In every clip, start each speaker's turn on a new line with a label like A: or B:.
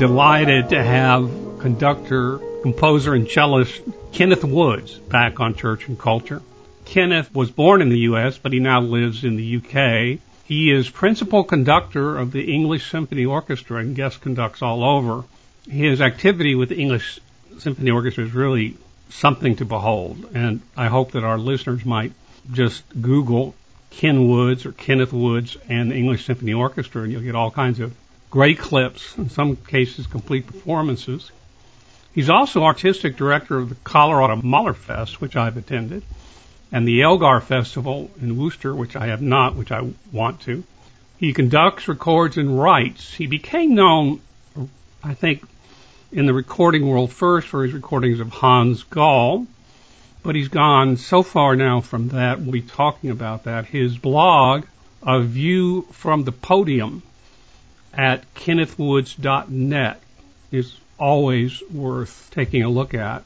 A: delighted to have conductor, composer, and cellist Kenneth Woods back on Church and Culture. Kenneth was born in the U.S., but he now lives in the U.K. He is principal conductor of the English Symphony Orchestra and guest conducts all over. His activity with the English Symphony Orchestra is really something to behold, and I hope that our listeners might just Google Ken Woods or Kenneth Woods and the English Symphony Orchestra, and you'll get all kinds of great clips, in some cases complete performances. He's also artistic director of the Colorado Mahlerfest, which I've attended, and the Elgar Festival in Worcester, which I have not, which I want to. He conducts, records, and writes. He became known, I think, in the recording world first for his recordings of Hans Gál, but he's gone so far now from that. We'll be talking about that. His blog, A View from the Podium, at kennethwoods.net is always worth taking a look at.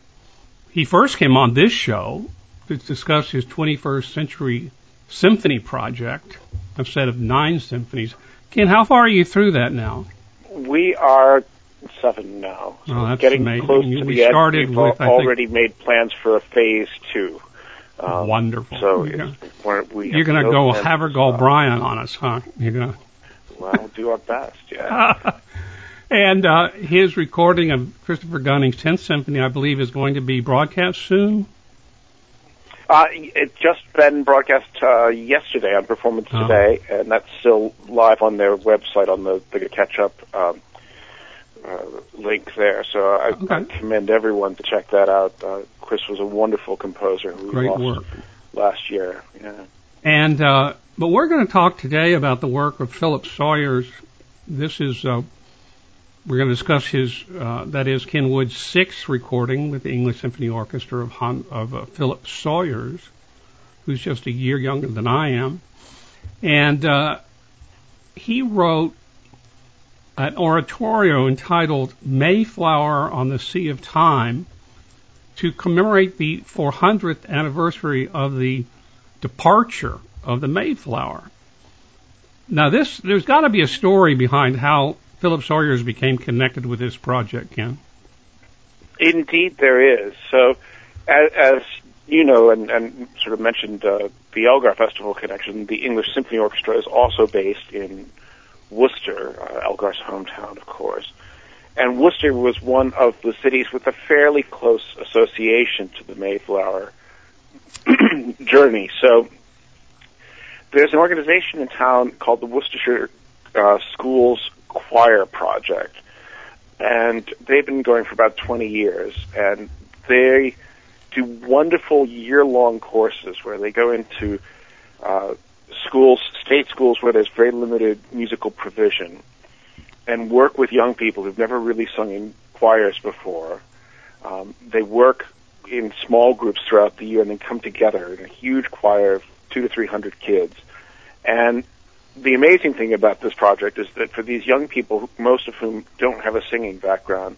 A: He first came on this show to discuss his 21st century symphony project, a set of nine symphonies. Ken, how far are you through that now?
B: We are seven now.
A: So oh, that's
B: getting
A: amazing.
B: close to
A: we
B: the
A: started
B: end.
A: We've
B: already made plans for a phase two.
A: Um, wonderful.
B: So
A: yeah.
B: we
A: you're going to go Havergal Brian on us, huh? You're going to.
B: Well, we'll do our best. Yeah.
A: and uh, his recording of Christopher Gunning's 10th Symphony, I believe, is going to be broadcast soon.
B: Uh, it just been broadcast uh, yesterday on Performance
A: Oh.
B: Today, and that's still live on their website on the, the catch up um, uh, link there. So I, I commend everyone to check that out. Uh, Chris was a wonderful composer who
A: Great
B: lost
A: work.
B: last year. Yeah.
A: And uh, but we're going to talk today about the work of Philip Sawyers. This is uh, we're going to discuss his uh, that is Ken Wood's sixth recording with the English Symphony Orchestra of Han, of uh, Philip Sawyers, who's just a year younger than I am, and uh, he wrote an oratorio entitled Mayflower on the Sea of Time to commemorate the 400th anniversary of the departure of the Mayflower. Now, this there's got to be a story behind how Philip Sawyers became connected with this project, Ken.
B: Indeed, there is. So, as, as you know, and, and sort of mentioned uh, the Elgar Festival connection, the English Symphony Orchestra is also based in Worcester, uh, Elgar's hometown, of course. And Worcester was one of the cities with a fairly close association to the Mayflower journey. So, there's an organization in town called the Worcestershire uh, Schools Choir Project and they've been going for about 20 years, and they do wonderful year-long courses where they go into uh, schools, state schools where there's very limited musical provision, and work with young people who've never really sung in choirs before. Um, they work in small groups throughout the year and then come together in a huge choir of two to three hundred kids. And the amazing thing about this project is that for these young people, most of whom don't have a singing background,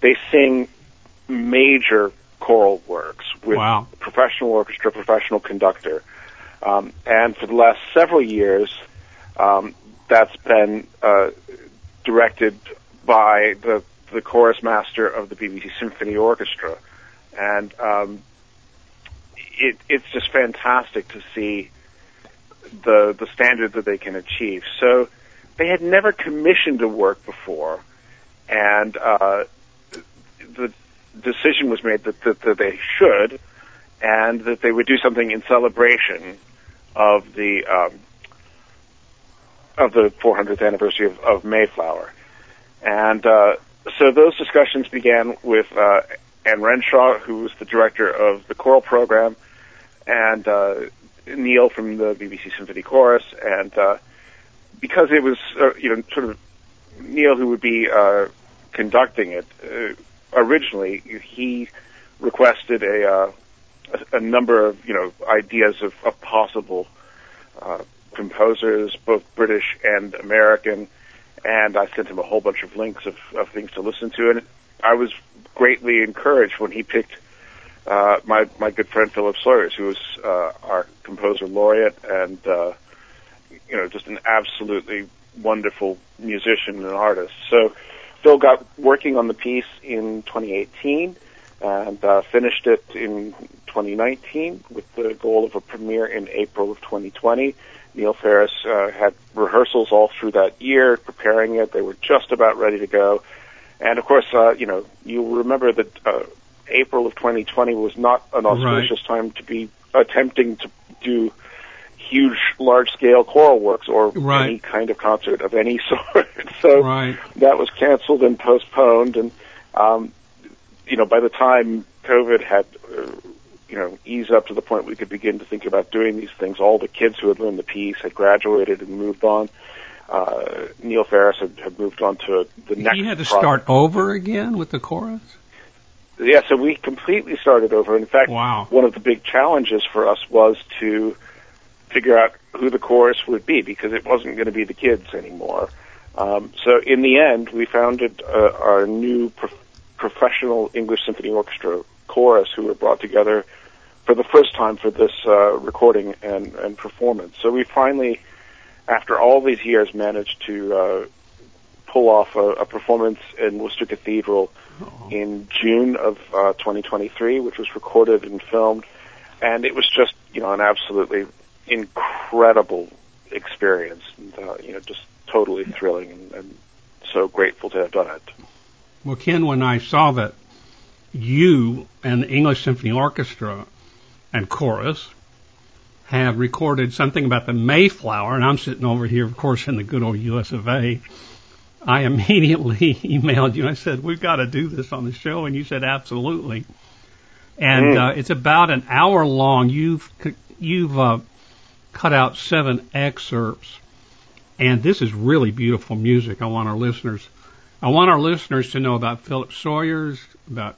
B: they sing major choral works with
A: Wow.
B: professional orchestra, professional conductor. Um, and for the last several years, um, that's been uh, directed by the the chorus master of the BBC Symphony Orchestra, and um, it, it's just fantastic to see the the standard that they can achieve. So they had never commissioned a work before, and uh, the decision was made that, that that they should, and that they would do something in celebration of the um, of the 400th anniversary of, of Mayflower. And uh, so those discussions began with uh, Anne Renshaw, who was the director of the choral program, and uh, Neil from the BBC Symphony Chorus, and uh, because it was uh, you know sort of Neil who would be uh, conducting it uh, originally, he requested a, uh, a a number of you know ideas of, of possible uh, composers, both British and American, and I sent him a whole bunch of links of, of things to listen to, and I was greatly encouraged when he picked uh, my my good friend Philip Sawyers, who was uh, our composer laureate, and uh, you know just an absolutely wonderful musician and artist. So Phil got working on the piece in 2018 and uh, finished it in 2019 with the goal of a premiere in April of 2020. Neil Ferris uh, had rehearsals all through that year, preparing it. They were just about ready to go. And of course, uh, you know, you remember that uh, April of 2020 was not an auspicious right. time to be attempting to do huge, large-scale choral works or
A: right.
B: any kind of concert of any sort. so
A: right.
B: that was canceled and postponed. And um, you know, by the time COVID had uh, you know eased up to the point we could begin to think about doing these things, all the kids who had learned the piece had graduated and moved on. Uh, Neil Ferris had, had moved on to the next.
A: He had to
B: project.
A: start over again with the chorus.
B: Yeah, so we completely started over. In fact,
A: wow.
B: one of the big challenges for us was to figure out who the chorus would be because it wasn't going to be the kids anymore. Um, so in the end, we founded uh, our new pro- professional English Symphony Orchestra chorus, who were brought together for the first time for this uh, recording and, and performance. So we finally, after all these years, managed to uh, pull off a, a performance in Worcester Cathedral oh. in June of uh, 2023, which was recorded and filmed, and it was just you know an absolutely incredible experience, and, uh, you know just totally thrilling, and, and so grateful to have done it.
A: Well, Ken, when I saw that you and the English Symphony Orchestra and chorus have recorded something about the Mayflower, and I'm sitting over here, of course, in the good old US of A. I immediately emailed you. I said, "We've got to do this on the show," and you said, "Absolutely." And mm. uh, it's about an hour long. You've you've uh, cut out seven excerpts, and this is really beautiful music. I want our listeners, I want our listeners to know about Philip Sawyers, about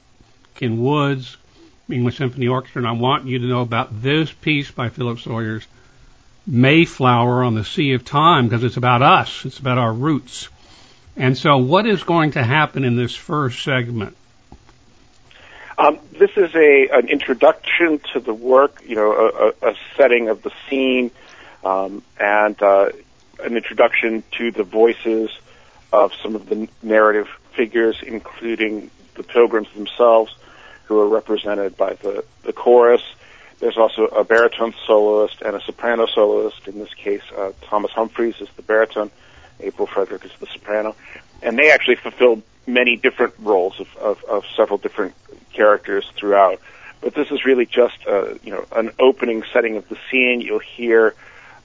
A: Ken Woods, English Symphony Orchestra, and I want you to know about this piece by Philip Sawyers, Mayflower on the Sea of Time, because it's about us. It's about our roots. And so, what is going to happen in this first segment?
B: Um, this is a an introduction to the work, you know, a, a setting of the scene, um, and uh, an introduction to the voices of some of the narrative figures, including the pilgrims themselves, who are represented by the the chorus. There's also a baritone soloist and a soprano soloist. In this case, uh, Thomas Humphreys is the baritone April Frederick is the soprano, and they actually fulfilled many different roles of, of, of several different characters throughout. But this is really just a, you know an opening setting of the scene. You'll hear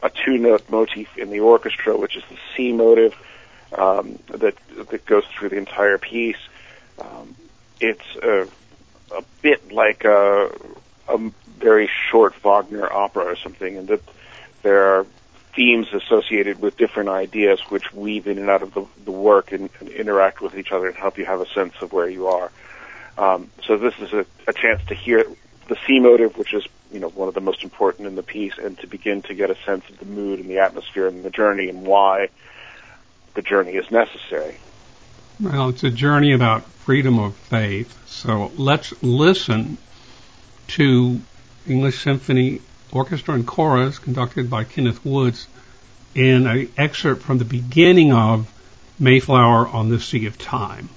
B: a two-note motif in the orchestra, which is the C motive um, that that goes through the entire piece. Um, it's a, a bit like a, a very short Wagner opera or something, and that there are themes associated with different ideas which weave in and out of the, the work and, and interact with each other and help you have a sense of where you are. Um, so this is a, a chance to hear the C motive, which is you know one of the most important in the piece, and to begin to get a sense of the mood and the atmosphere and the journey and why the journey is necessary.
A: Well, it's a journey about freedom of faith. So let's listen to English Symphony orchestra and chorus conducted by Kenneth Woods in an excerpt from the beginning of Mayflower on the Sea of Time.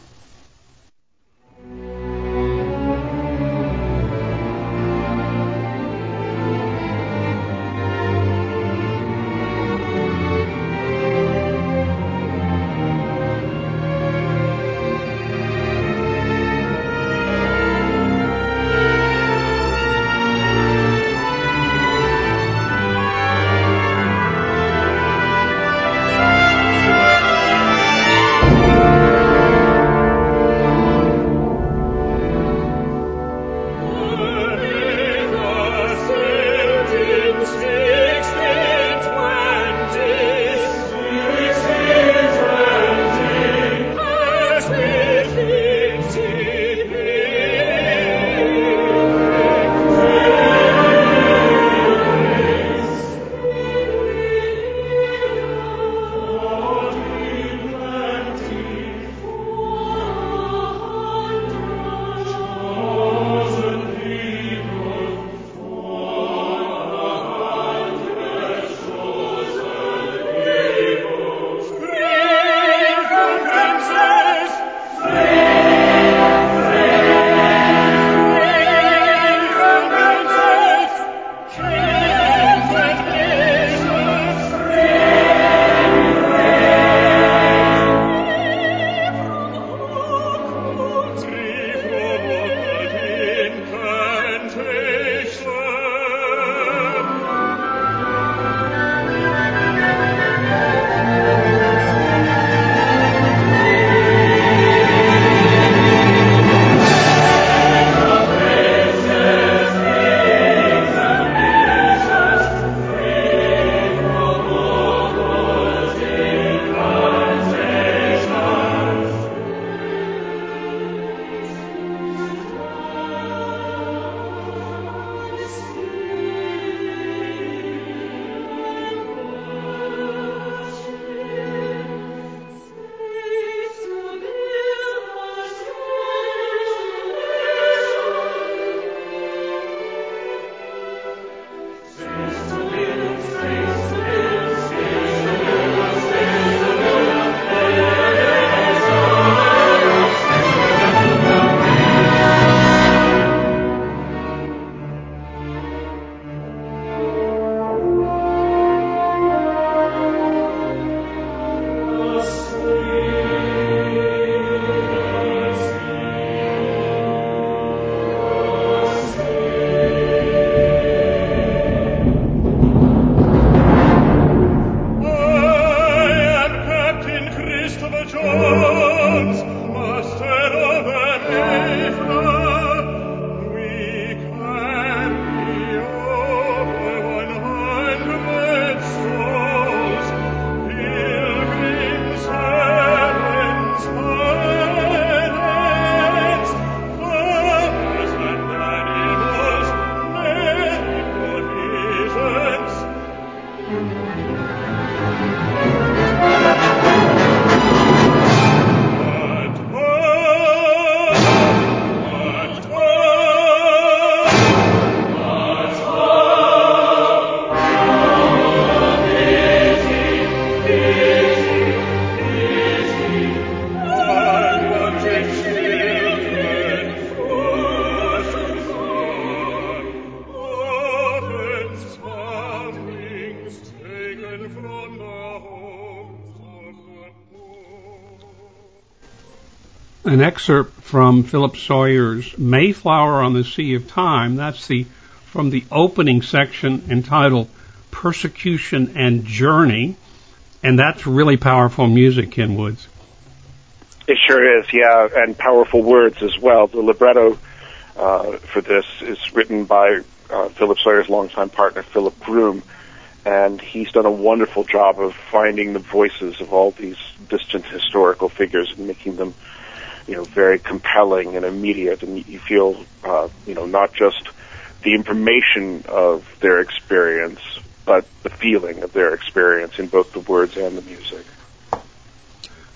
A: Excerpt from Philip Sawyer's Mayflower on the Sea of Time. That's the from the opening section entitled Persecution and Journey. And that's really powerful music, Ken Woods.
B: It sure is, yeah, and powerful words as well. The libretto uh, for this is written by uh, Philip Sawyer's longtime partner, Philip Groom, and he's done a wonderful job of finding the voices of all these distant historical figures and making them, you know, very compelling and immediate, and you feel, uh, you know, not just the information of their experience, but the feeling of their experience in both the words and the music.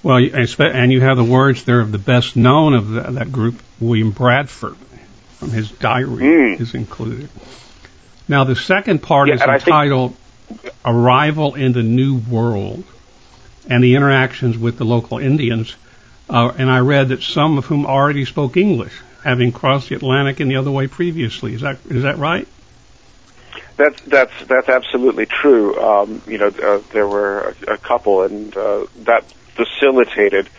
A: Well, and you have the words there of the best known of the, that group, William Bradford, from his diary mm. is included. Now, the second part yeah, is entitled Arrival in the New World and the interactions with the local Indians. Uh, and I read that some of whom already spoke English, having crossed the Atlantic and the other way previously. Is that is that right?
B: That's that's that's absolutely true. Um, you know, uh, there were a, a couple, and uh, that facilitated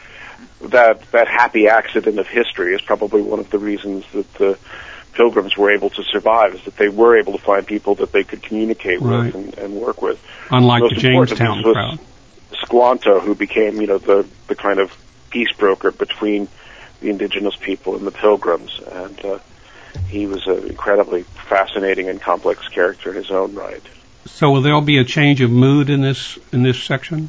B: that that happy accident of history is probably one of the reasons that the pilgrims were able to survive is that they were able to find people that they could communicate right. with and, and, work with.
A: Unlike Most the Jamestown crowd.
B: Squanto, who became, you know, the, the kind of peace broker between the indigenous people and the pilgrims. And uh, he was an incredibly fascinating and complex character in his own right.
A: So will there be a change of mood in this in this section?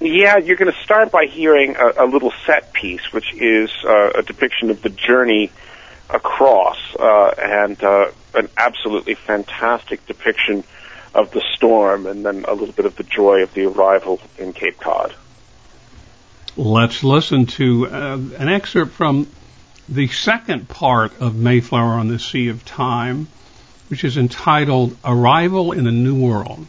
B: Yeah, you're going to start by hearing a, a little set piece, which is uh, a depiction of the journey across, uh, and uh, an absolutely fantastic depiction of the storm, and then a little bit of the joy of the arrival in Cape Cod.
A: Let's listen to uh, an excerpt from the second part of Mayflower on the Sea of Time, which is entitled Arrival in a New World.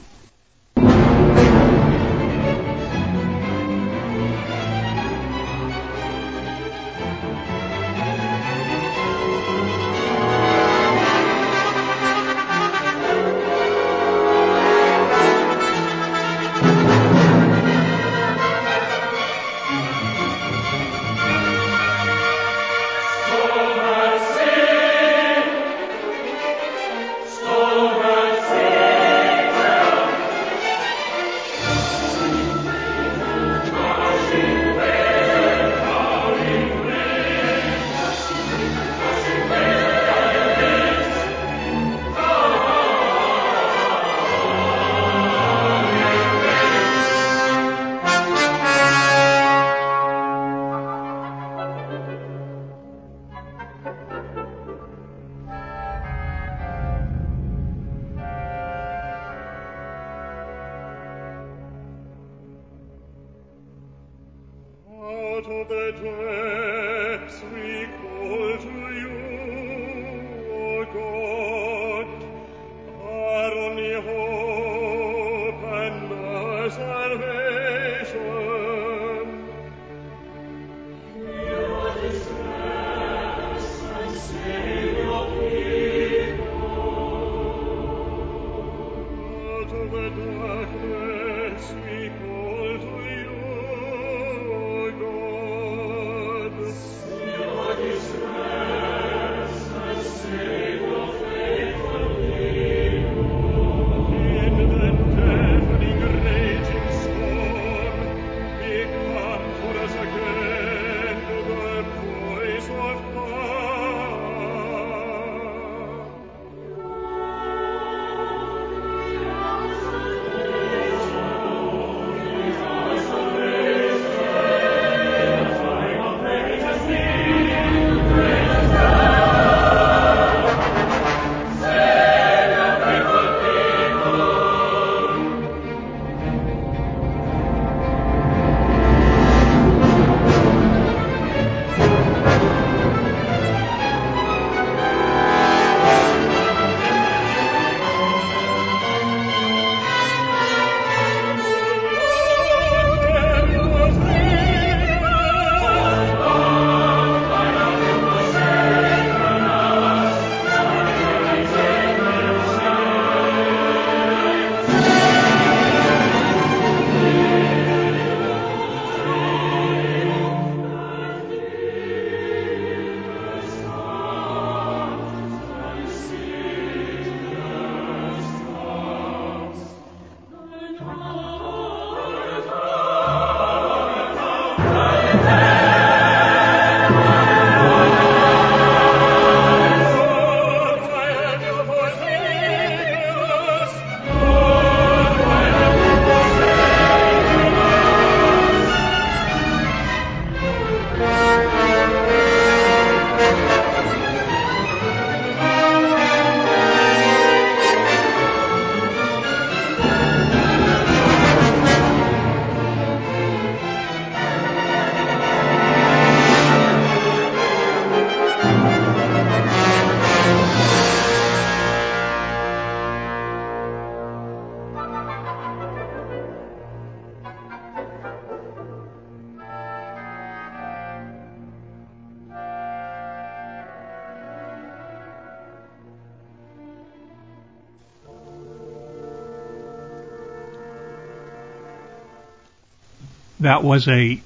A: Was a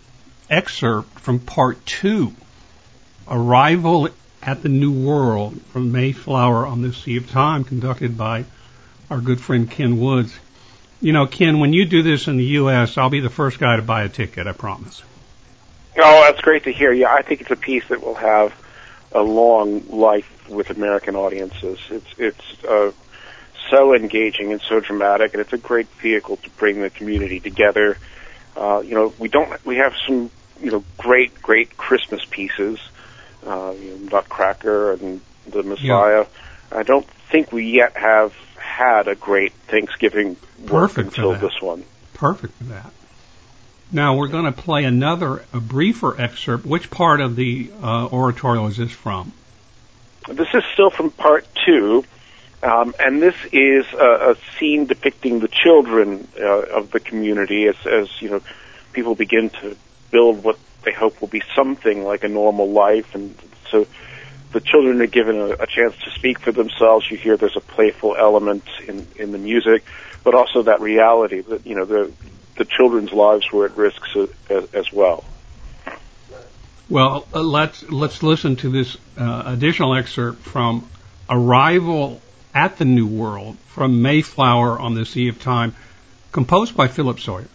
A: excerpt from part two, Arrival at the New World from Mayflower on the Sea of Time, conducted by our good friend Ken Woods. You know, Ken, when you do this in the U.S., I'll be the first guy to buy a ticket, I promise.
B: Oh, that's great to hear. Yeah, I think it's a piece that will have a long life with American audiences. It's it's uh, so engaging and so dramatic, and it's a great vehicle to bring the community together. Uh, you know, we don't we have some you know great great Christmas pieces, uh, you know, Nutcracker and the Messiah. Yeah. I don't think we yet have had a great Thanksgiving work
A: Perfect
B: until this one.
A: Perfect for that. Now we're going to play another, a briefer excerpt. Which part of the uh, oratorio is this from?
B: This is still from part two, um, and this is a, a, scene depicting the children uh, of the community as, as you know people begin to build what they hope will be something like a normal life, and so the children are given a, a chance to speak for themselves. You hear there's a playful element in in the music, but also that reality that you know the the children's lives were at risk so, as, as, well.
A: Well, uh, let's let's listen to this uh, additional excerpt from Arrival at the New World from Mayflower on the Sea of Time, composed by Philip Sawyer.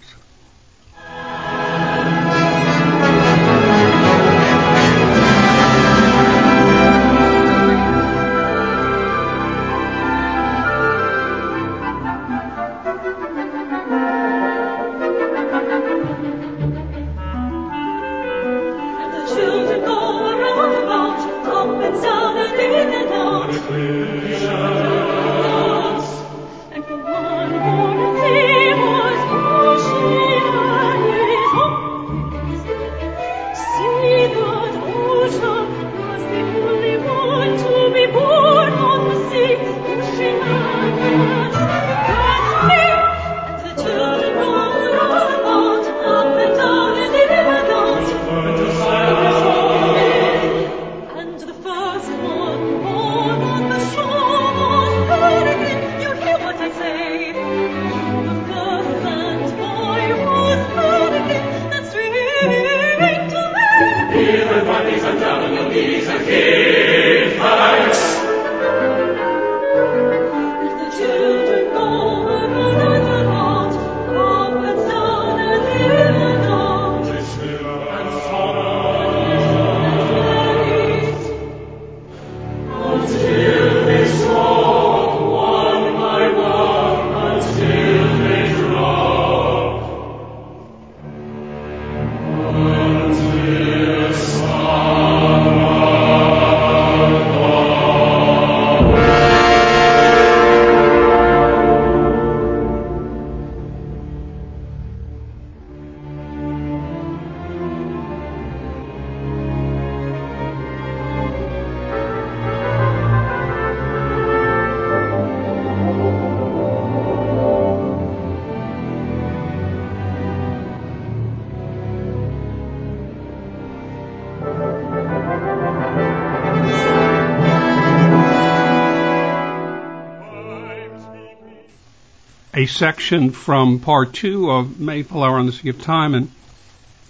A: Section from part two of Mayflower on the Sea of Time and,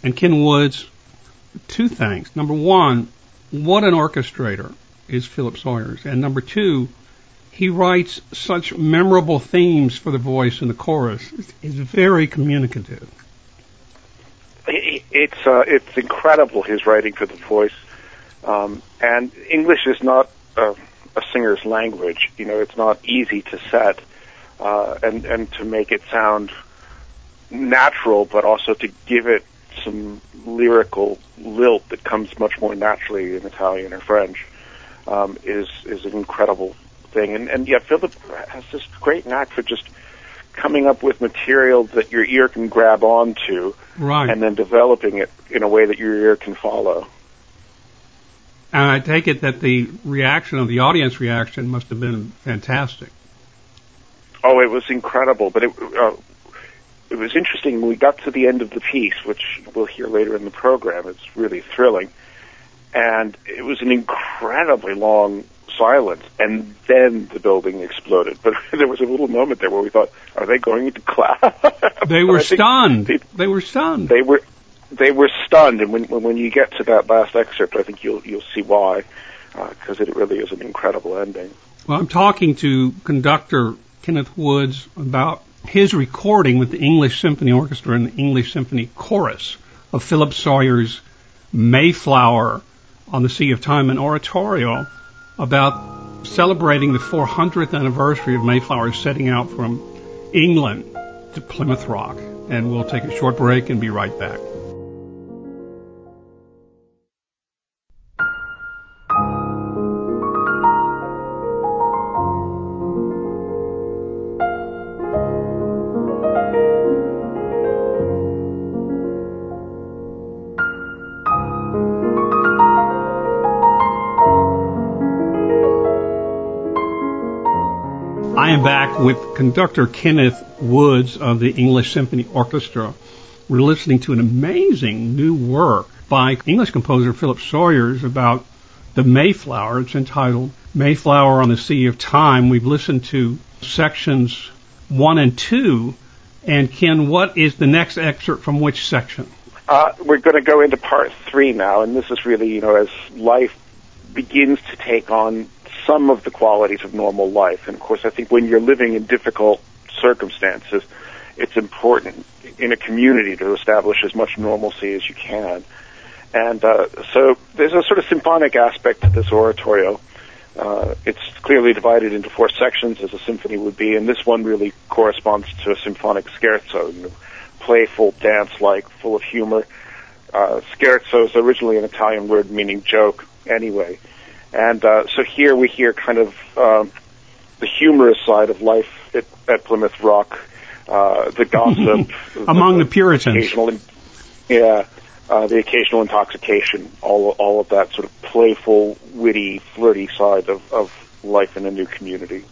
A: and Ken Woods. Two things. Number one, what an orchestrator is Philip Sawyers. And number two, he writes such memorable themes for the voice and the chorus. He's very communicative.
B: It's uh, it's incredible his writing for the voice, um, and English is not a, a singer's language. You know, it's not easy to set uh, and and to make it sound natural, but also to give it some lyrical lilt that comes much more naturally in Italian or French um, is is an incredible thing. And and yeah, Philip has this great knack for just coming up with material that your ear can grab onto,
A: right.
B: and then developing it in a way that your ear can follow.
A: And I take it that the reaction of the audience reaction must have been fantastic.
B: Oh, it was incredible, but it uh, it was interesting when we got to the end of the piece, which we'll hear later in the program. It's really thrilling, and it was an incredibly long silence, and then the building exploded. But there was a little moment there where we thought, "Are they going into class?"
A: they were stunned. They, they were stunned.
B: They were they were stunned, and when when you get to that last excerpt, I think you'll you'll see why, because uh, it really is an incredible ending.
A: Well, I'm talking to conductor Kenneth Woods about his recording with the English Symphony Orchestra and the English Symphony Chorus of Philip Sawyer's Mayflower on the Sea of Time, an oratorio about celebrating the 400th anniversary of Mayflower setting out from England to Plymouth Rock. And we'll take a short break and be right back. With conductor Kenneth Woods of the English Symphony Orchestra. We're listening to an amazing new work by English composer Philip Sawyers about the Mayflower. It's entitled Mayflower on the Sea of Time. We've listened to sections one and two. And Ken, what is the next excerpt from which section?
B: Uh, we're going to go into part three now, and this is really, you know, as life begins to take on some of the qualities of normal life. And of course, I think when you're living in difficult circumstances, it's important in a community to establish as much normalcy as you can. And uh, so there's a sort of symphonic aspect to this oratorio. Uh, it's clearly divided into four sections, as a symphony would be, and this one really corresponds to a symphonic scherzo, you know, playful, dance-like, full of humor. Uh, scherzo is originally an Italian word meaning joke, anyway. And uh, so here we hear kind of um, the humorous side of life at, at Plymouth Rock, uh, the gossip
A: among the, the Puritans,
B: yeah, uh, the occasional intoxication, all all of that sort of playful, witty, flirty side of, of life in a new community.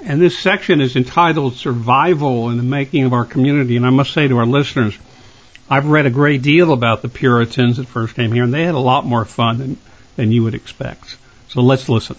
A: And this section is entitled "Survival in the Making of Our Community." And I must say to our listeners, I've read a great deal about the Puritans that first came here, and they had a lot more fun than than you would expect. So let's listen.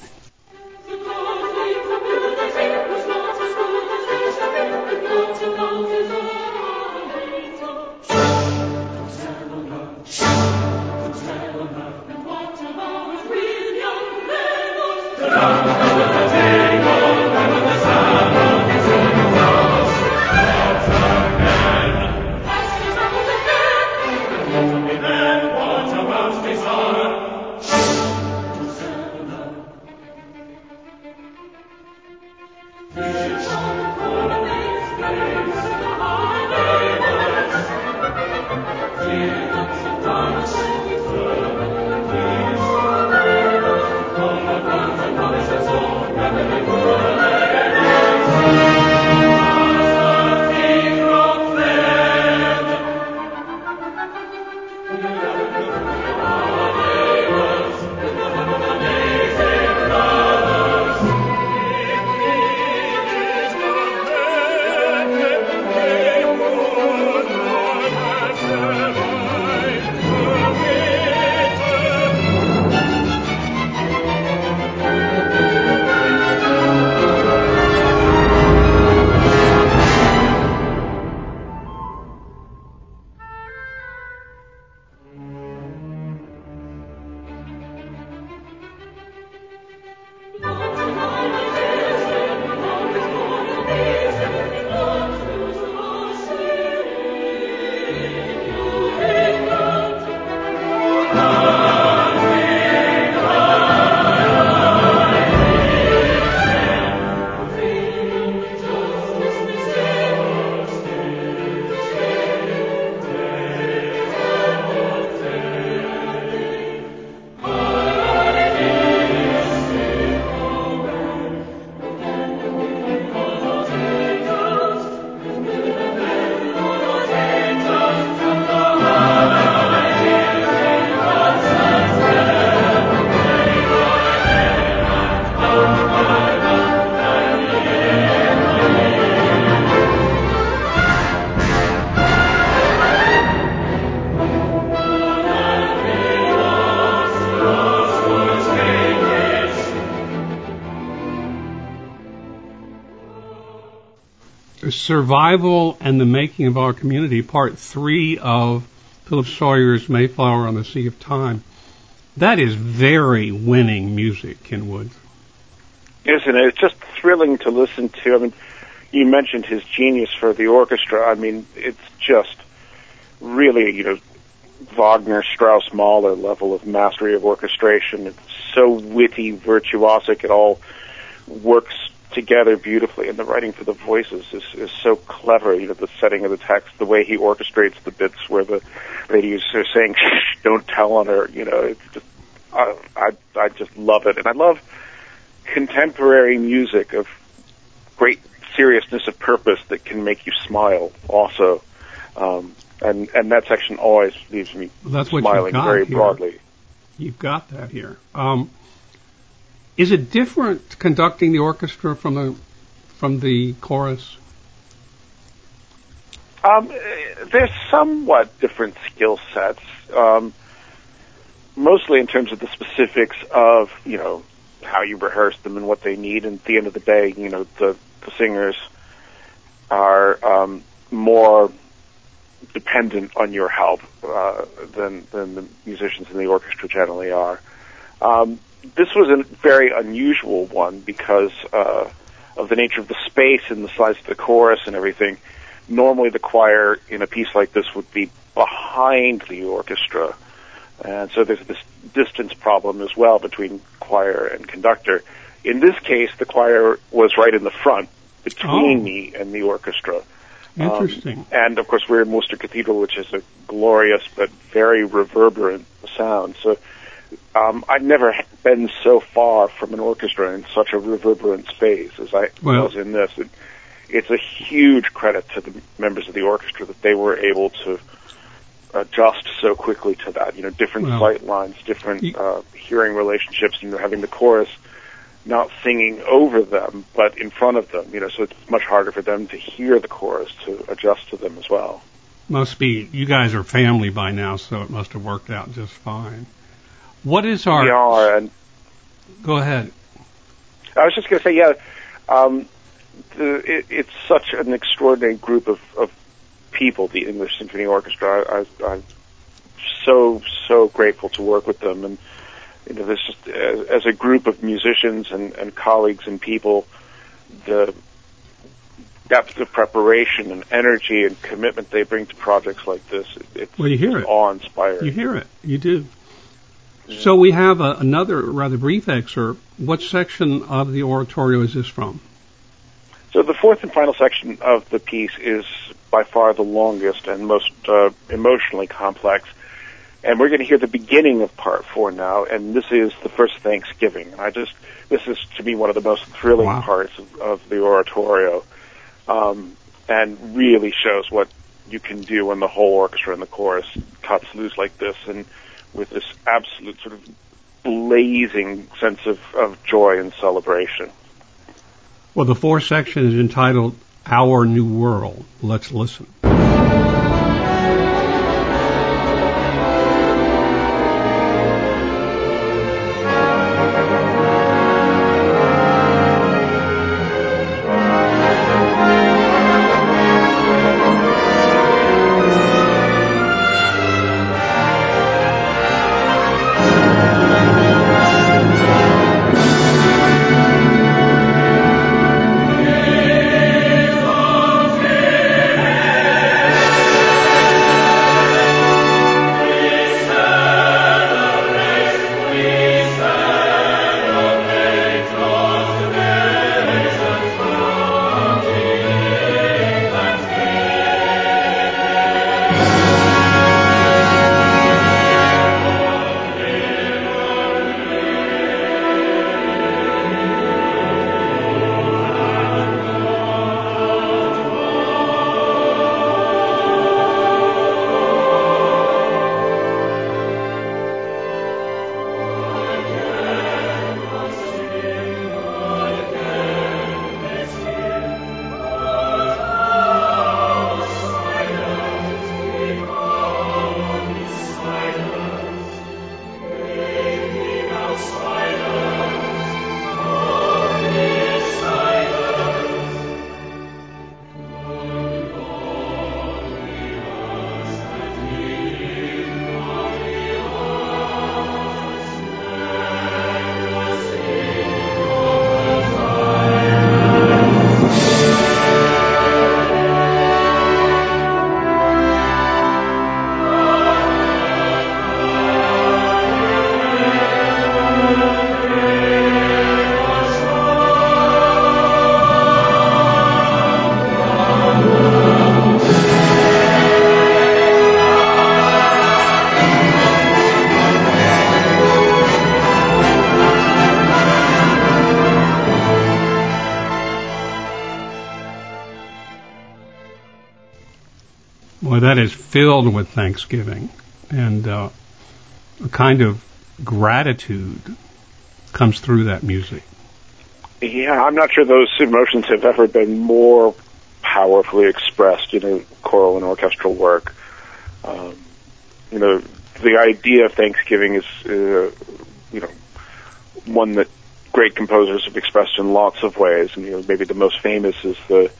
A: Survival and the Making of Our Community, Part 3 of Philip Sawyer's Mayflower on the Sea of Time. That is very winning music, Kenwood.
B: Isn't it? It's just thrilling to listen to. I mean, you mentioned his genius for the orchestra. I mean, it's just really, you know, Wagner, Strauss, Mahler level of mastery of orchestration. It's so witty, virtuosic. It all works together beautifully, and the writing for the voices is, is so clever. You know, the setting of the text, the way he orchestrates the bits where the ladies are saying, Shh, "Don't tell on her." You know, it's just I, I I just love it, and I love contemporary music of great seriousness of purpose that can make you smile. Also, um, and and that section always leaves me
A: That's
B: smiling very
A: here.
B: broadly.
A: You've got that here. Um, is it different conducting the orchestra from the from the chorus?
B: Um, there's somewhat different skill sets, um, mostly in terms of the specifics of you know how you rehearse them and what they need. And at the end of the day, you know the the singers are um, more dependent on your help uh, than than the musicians in the orchestra generally are. Um, this was a very unusual one because uh, of the nature of the space and the size of the chorus and everything. Normally, the choir in a piece like this would be behind the orchestra, and so there's this distance problem as well between choir and conductor. In this case, the choir was right in the front between
A: Oh.
B: me and the orchestra.
A: Interesting.
B: Um, and of course, we're in Worcester Cathedral, which is a glorious but very reverberant sound. So um, I've never been so far from an orchestra in such a reverberant space as I
A: Well-
B: was in this. It, it's a huge credit to the members of the orchestra that they were able to adjust so quickly to that. You know, different
A: Well,
B: sight lines, different
A: you-
B: uh, hearing relationships, and you know, having the chorus not singing over them, but in front of them. You know, so it's much harder for them to hear the chorus to adjust to them as well.
A: Must be you guys are family by now, so it must have worked out just fine. What is our?
B: We are, and
A: Go ahead.
B: I was just going to say, yeah, um, the, it, it's such an extraordinary group of, of people, the English Symphony Orchestra. I, I, I'm so so grateful to work with them, and you know, this just as, as a group of musicians and, and colleagues and people, the depth of preparation and energy and commitment they bring to projects like this, it, it's
A: Well, you hear it.
B: awe-inspiring.
A: You hear it. You do. So we have a, another rather brief excerpt. What section of the oratorio is this from?
B: So the fourth and final section of the piece is by far the longest and most uh, emotionally complex. And we're going to hear the beginning of part four now, and this is the first Thanksgiving. And I just, this is to me one of the most thrilling
A: Wow.
B: parts of, of the oratorio, um, and really shows what you can do when the whole orchestra and the chorus cuts loose like this, and with this absolute sort of blazing sense of, of joy and celebration.
A: Well, the fourth section is entitled Our New World. Let's listen. That is filled with thanksgiving and uh, a kind of gratitude comes through that music.
B: Yeah, I'm not sure those emotions have ever been more powerfully expressed in a choral and orchestral work. Um, you know, the idea of Thanksgiving is, uh, you know, one that great composers have expressed in lots of ways. And, you know, maybe the most famous is the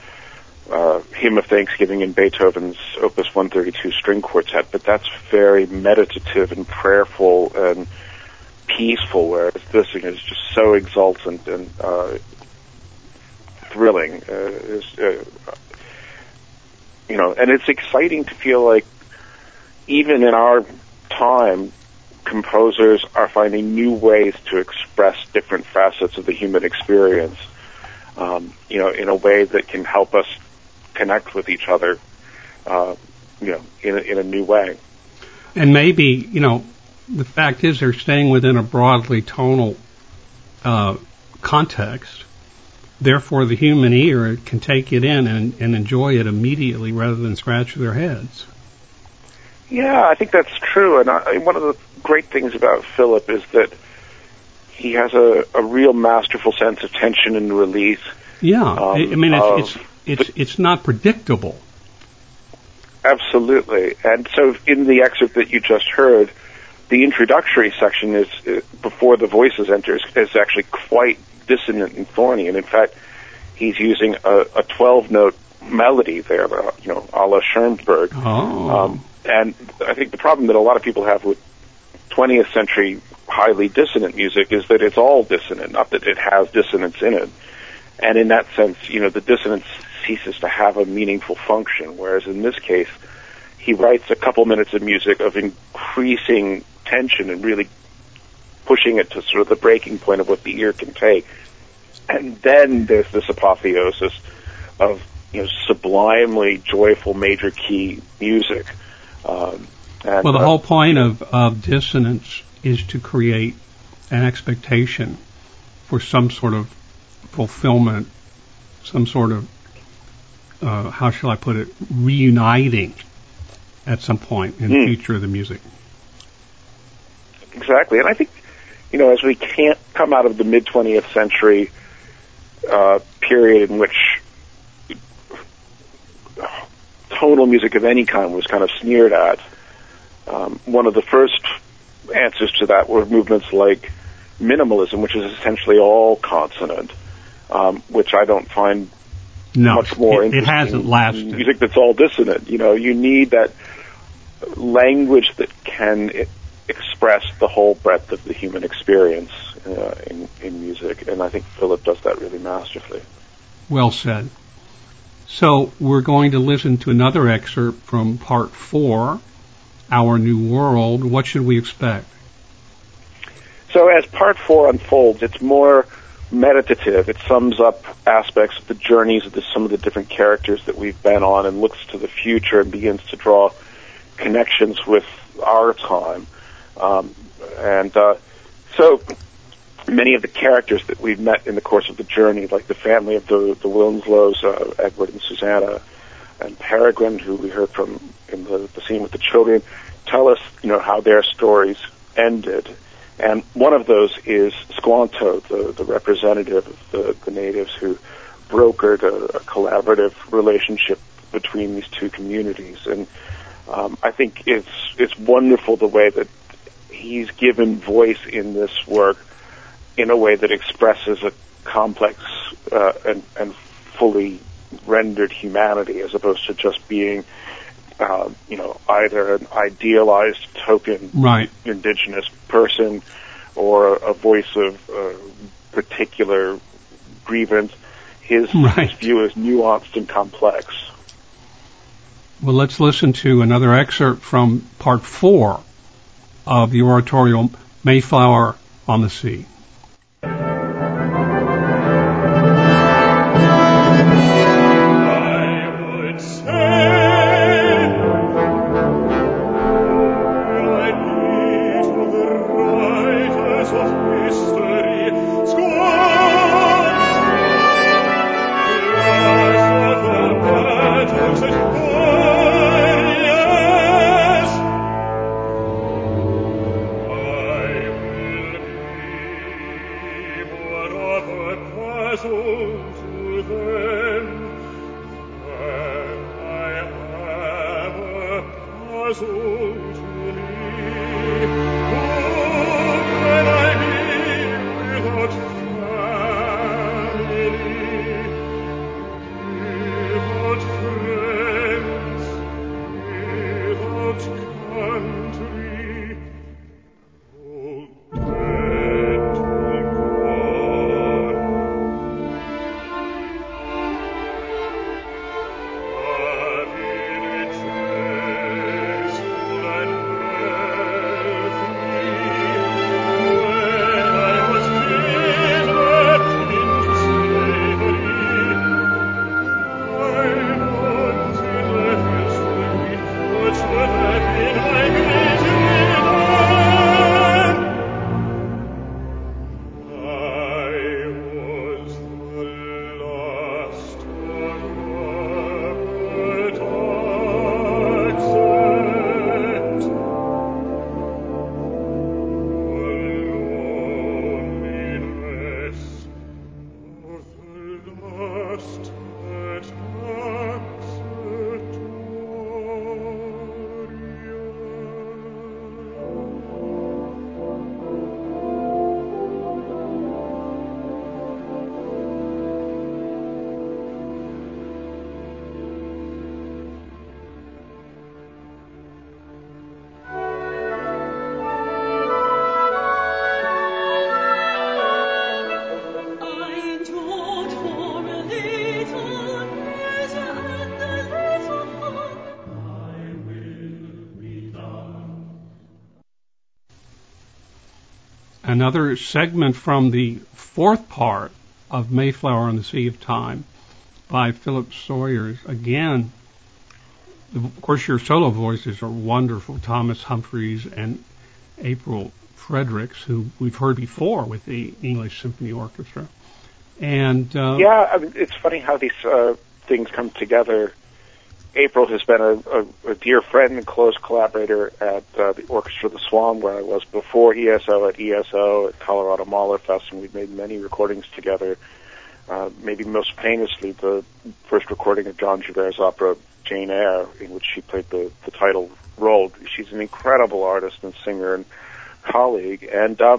B: uh, Hymn of Thanksgiving in Beethoven's Opus 132 string quartet, but that's very meditative and prayerful and peaceful, whereas this thing is just so exultant and uh, thrilling. Uh, uh, you know, and it's exciting to feel like even in our time, composers are finding new ways to express different facets of the human experience. Um, you know, in a way that can help us connect with each other. Uh, you know, in a, in a new way.
A: And maybe you know, the fact is they're staying within a broadly tonal uh, context. Therefore, the human ear can take it in and, and enjoy it immediately rather than scratch their heads.
B: Yeah, I think that's true. And I, one of the great things about Philip is that he has a, a real masterful sense of tension and release.
A: Yeah, um, I mean it's, it's it's it's not predictable.
B: Absolutely, and so in the excerpt that you just heard, the introductory section is uh, before the voices enters is actually quite dissonant and thorny, and in fact, he's using a, a 12 note melody there, uh, you know, a la Schoenberg.
A: Oh. Um,
B: and I think the problem that a lot of people have with 20th century highly dissonant music is that it's all dissonant, not that it has dissonance in it. And in that sense, you know, the dissonance ceases to have a meaningful function. Whereas in this case, he writes a couple minutes of music of increasing tension and really pushing it to sort of the breaking point of what the ear can take. And then there's this apotheosis of you know sublimely joyful major key music. Um,
A: and, well, the uh, whole point of, of dissonance is to create an expectation for some sort of fulfillment, some sort of uh, how shall I put it, reuniting at some point in mm. the hmm. future of the music.
B: Exactly, and I think you know as we can't come out of the mid 20th century uh, period in which tonal music of any kind was kind of sneered at. Um, one of the first answers to that were movements like minimalism, which is essentially all consonant, um, which I don't find
A: no,
B: much more
A: it, it hasn't lasted.
B: Music that's all dissonant. You know, you need that language that can express the whole breadth of the human experience uh, in, in music, and I think Philip does that really masterfully.
A: Well said. So we're going to listen to another excerpt from part four, Our New World. What should we expect?
B: So as part four unfolds, it's more meditative. It sums up aspects of the journeys of the, some of the different characters that we've been on and looks to the future and begins to draw connections with our time. Um, and uh, so many of the characters that we've met in the course of the journey, like the family of the, the Winslows, uh, Edward and Susanna, and Peregrine, who we heard from in the, the scene with the children, tell us, you know, how their stories ended and one of those is Squanto, the, the representative of the, the natives who brokered a, a collaborative relationship between these two communities. And um, I think it's it's wonderful the way that he's given voice in this work in a way that expresses a complex uh, and, and fully rendered humanity as opposed to just being uh, you know, either an idealized token
A: right.
B: indigenous person or a voice of a particular grievance. His, right. his view is nuanced and complex.
A: Well, let's listen to another excerpt from part four of the oratorio Mayflower on the Sea. first another segment from the fourth part of Mayflower on the Sea of Time by Philip Sawyers. Again, of course, your solo voices are wonderful. Thomas Humphreys and April Fredricks, who we've heard before with the English Symphony Orchestra. And uh,
B: yeah, I mean, it's funny how these uh, things come together April has been a, a, a dear friend and close collaborator at uh, the Orchestra of the Swan, where I was before ESO at ESO at Colorado Mahlerfest, and we've made many recordings together. Uh, maybe most famously, the first recording of John Joubert's opera Jane Eyre, in which she played the, the title role. She's an incredible artist and singer and colleague. And uh,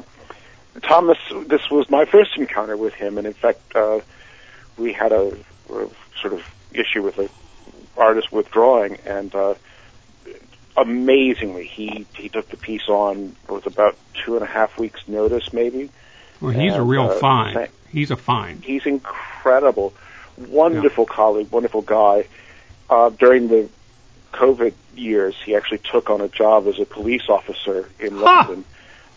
B: Thomas, this was my first encounter with him, and in fact, uh, we had a, a sort of issue with a artist withdrawing, and uh, amazingly, he he took the piece on with about two and a half weeks' notice, maybe.
A: Well, he's
B: and,
A: a real
B: uh,
A: fine. He's a fine.
B: He's incredible, wonderful colleague, wonderful guy. Uh, during the COVID years, he actually took on a job as a police officer in
A: Huh.
B: London,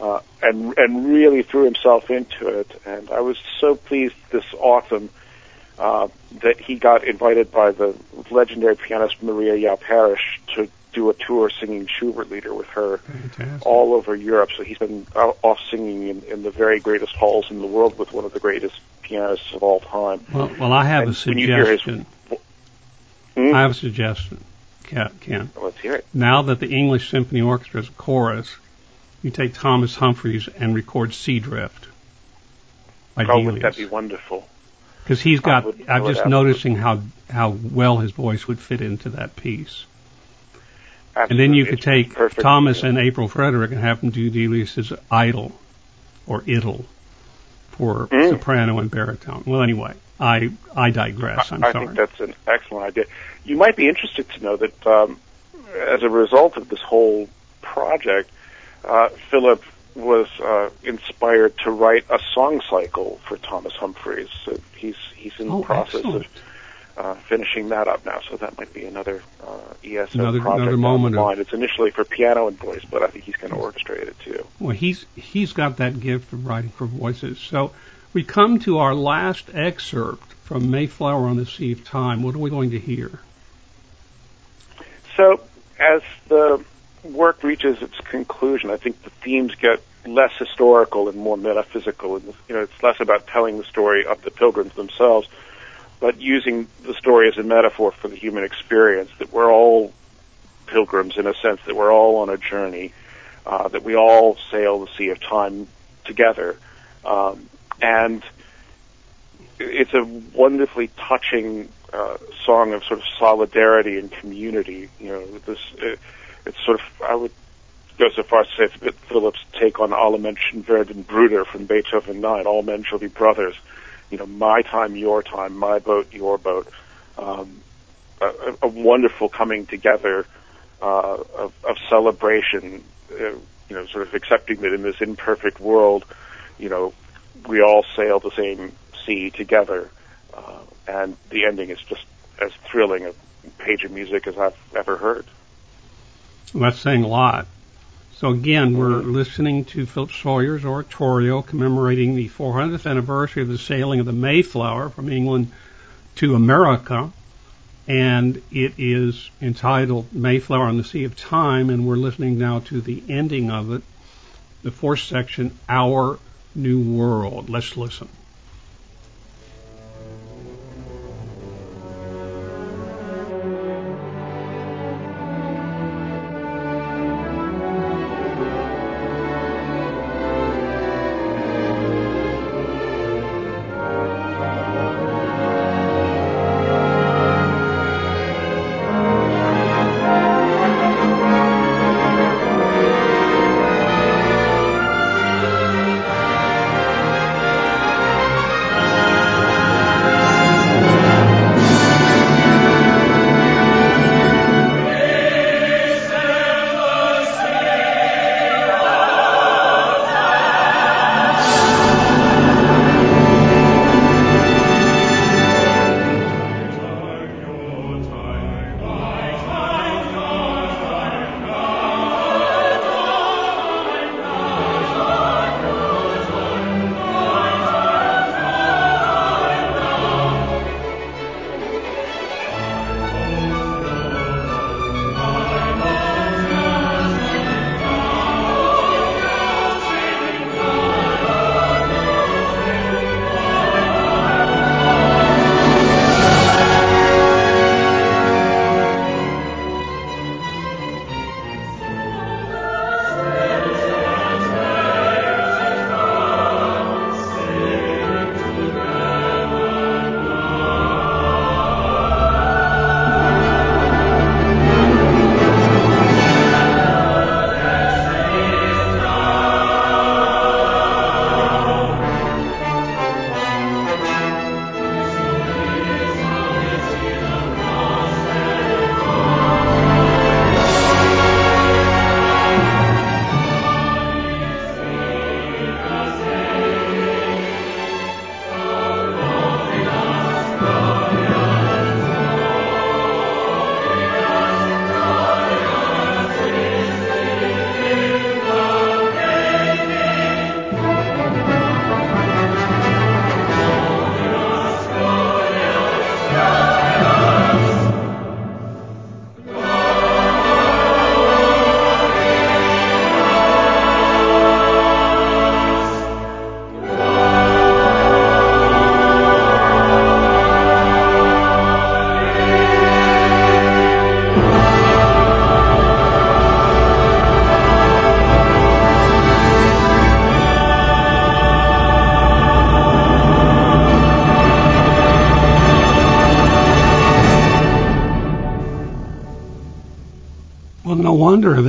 B: uh, and and really threw himself into it. And I was so pleased this autumn uh, that he got invited by the legendary pianist Maria João Pires to do a tour singing Schubert Lieder with her
A: Fantastic.
B: all over Europe. So he's been off singing in, in the very greatest halls in the world with one of the greatest pianists of all time.
A: Well, well, I have
B: And
A: a
B: hear his-
A: suggestion.
B: Hmm?
A: I have a suggestion, Ken.
B: Let's hear it.
A: Now that the English Symphony Orchestra is a chorus, you take Thomas Humphreys and record Sea Drift by
B: Oh, wouldn't that be wonderful?
A: Because he's got, I'm just noticing how, how well his voice would fit into that piece. And then you could take
B: perfect.
A: Thomas and April Fredrick and have them do Delius's Idol or Idyll for
B: Mm.
A: soprano and baritone. Well, anyway, I I digress. I'm
B: I
A: sorry.
B: think that's an excellent idea. You might be interested to know that um, as a result of this whole project, uh, Philip was uh, inspired to write a song cycle for Thomas Humphreys. So he's he's in
A: Oh,
B: the process
A: excellent.
B: of uh, finishing that up now. So that might be another uh, ESO
A: Another-
B: project
A: another moment of-.
B: It's initially for piano and voice, but I think he's going to orchestrate it too.
A: Well, he's he's got that gift of writing for voices. So we come to our last excerpt from Mayflower on the Sea of Time. What are we going to hear?
B: So, as the work reaches its conclusion, I think the themes get less historical and more metaphysical. And you know, it's less about telling the story of the pilgrims themselves, but using the story as a metaphor for the human experience. That we're all pilgrims in a sense. That we're all on a journey. Uh, that we all sail the sea of time together, um, and it's a wonderfully touching uh, song of sort of solidarity and community. You know, this uh, it's sort of I would go so far as to say it's a bit Philip's take on Alle Menschen werden Brüder from Beethoven 9. All men shall be brothers. You know, my time, your time, my boat, your boat. Um, a, a wonderful coming together uh, of, of celebration. Uh, you know, sort of accepting that in this imperfect world, you know, we all sail the same sea together. Uh, and the ending is just as thrilling a page of music as I've ever heard.
A: Well, that's saying a lot. So again, we're mm-hmm. listening to Philip Sawyers' oratorio commemorating the 400th anniversary of the sailing of the Mayflower from England to America. And it is entitled Mayflower on the Sea of Time, and we're listening now to the ending of it, the fourth section, Our New World. Let's listen.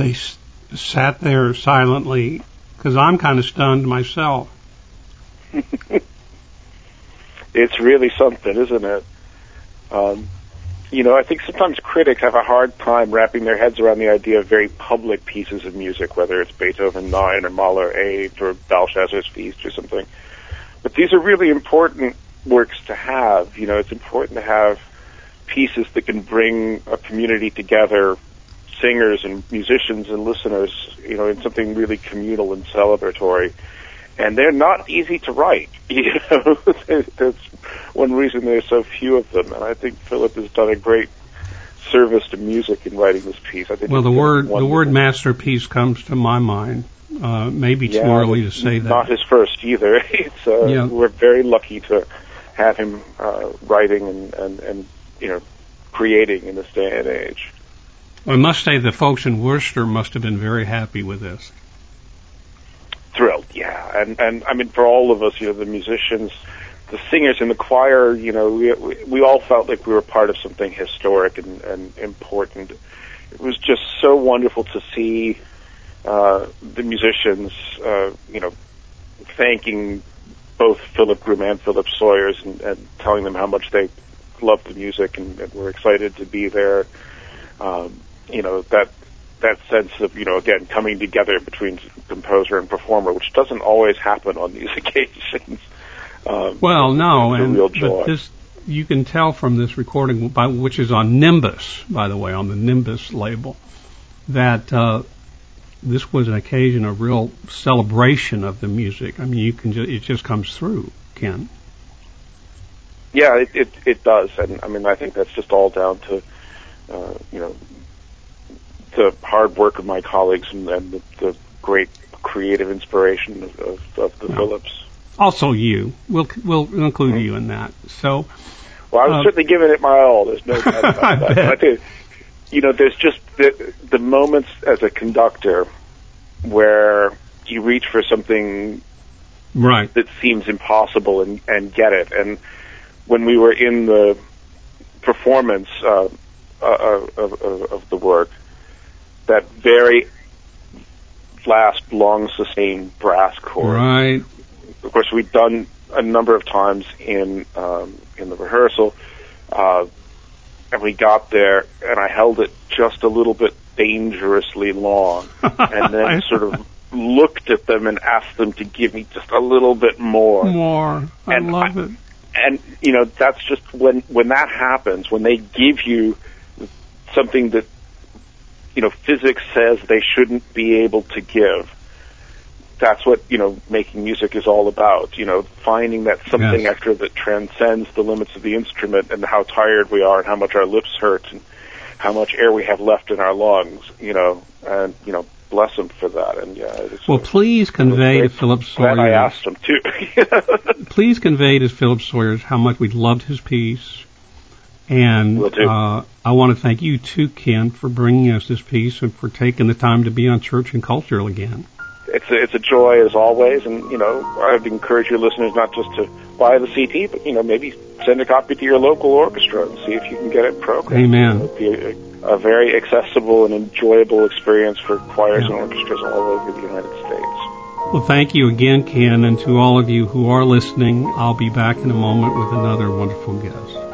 A: They s- sat there silently because I'm kind of stunned myself.
B: it's really something, isn't it? Um, you know, I think sometimes critics have a hard time wrapping their heads around the idea of very public pieces of music, whether it's Beethoven 9 or Mahler 8 or Belshazzar's Feast or something. But these are really important works to have. You know, it's important to have pieces that can bring a community together singers and musicians and listeners, you know, in something really communal and celebratory. And they're not easy to write. You know, that's one reason there's so few of them. And I think Philip has done a great service to music in writing this piece. I think
A: well, the word the word masterpiece comes to my mind. Uh, maybe too
B: yeah,
A: early to say that.
B: Not his first either. It's uh, yeah. we're very lucky to have him uh, writing and, and and you know creating in this day and age.
A: I must say the folks in Worcester must have been very happy with this.
B: Thrilled, yeah, and and I mean for all of us, you know, the musicians, the singers in the choir, you know, we, we all felt like we were part of something historic and, and important. It was just so wonderful to see uh, the musicians, uh, you know, thanking both Philip Groom and Philip Sawyers and, and telling them how much they loved the music and, and were excited to be there. Um, you know that that sense of you know again coming together between composer and performer, which doesn't always happen on these occasions.
A: Um, well, no, and but this you can tell from this recording, by, which is on Nimbus, by the way, on the Nimbus label, that uh, this was an occasion of real celebration of the music. I mean, you can ju- it just comes through, Ken.
B: Yeah, it, it it does, and I mean, I think that's just all down to uh, you know the hard work of my colleagues and, and the, the great creative inspiration of, of, of the Phillips.
A: Also, you. We'll we'll include you in that. So.
B: Well, I was uh, certainly giving it my all. There's no doubt about that. I think, you know, there's just the, the moments as a conductor where you reach for something
A: right
B: that seems impossible and, and get it. And when we were in the performance uh, uh, of, of, of the work, that very last long sustained brass chord.
A: Right.
B: Of course, we'd done a number of times in um, in the rehearsal, uh, and we got there, and I held it just a little bit dangerously long, and then sort of looked at them and asked them to give me just a little bit more.
A: More. I
B: and
A: love I, it.
B: And you know, that's just when when that happens, when they give you something that you know physics says they shouldn't be able to give. That's what you know making music is all about. You know, finding that something yes. extra that transcends the limits of the instrument and how tired we are and how much our lips hurt and how much air we have left in our lungs. You know, and you know bless him for that. And yeah,
A: well, please convey to Philip Sawyers. I
B: asked him
A: to. please convey to Philip Sawyers how much we loved his piece, and uh, I want to thank you too, Ken, for bringing us this piece and for taking the time to be on Church and Culture again.
B: It's a, it's a joy as always, and you know I'd encourage your listeners not just to buy the CD, but you know maybe send a copy to your local orchestra and see if you can get it programmed.
A: Amen.
B: It'd be a, a very accessible and enjoyable experience for choirs yeah. and orchestras all over the United States.
A: Well, thank you again, Ken, and to all of you who are listening, I'll be back in a moment with another wonderful guest.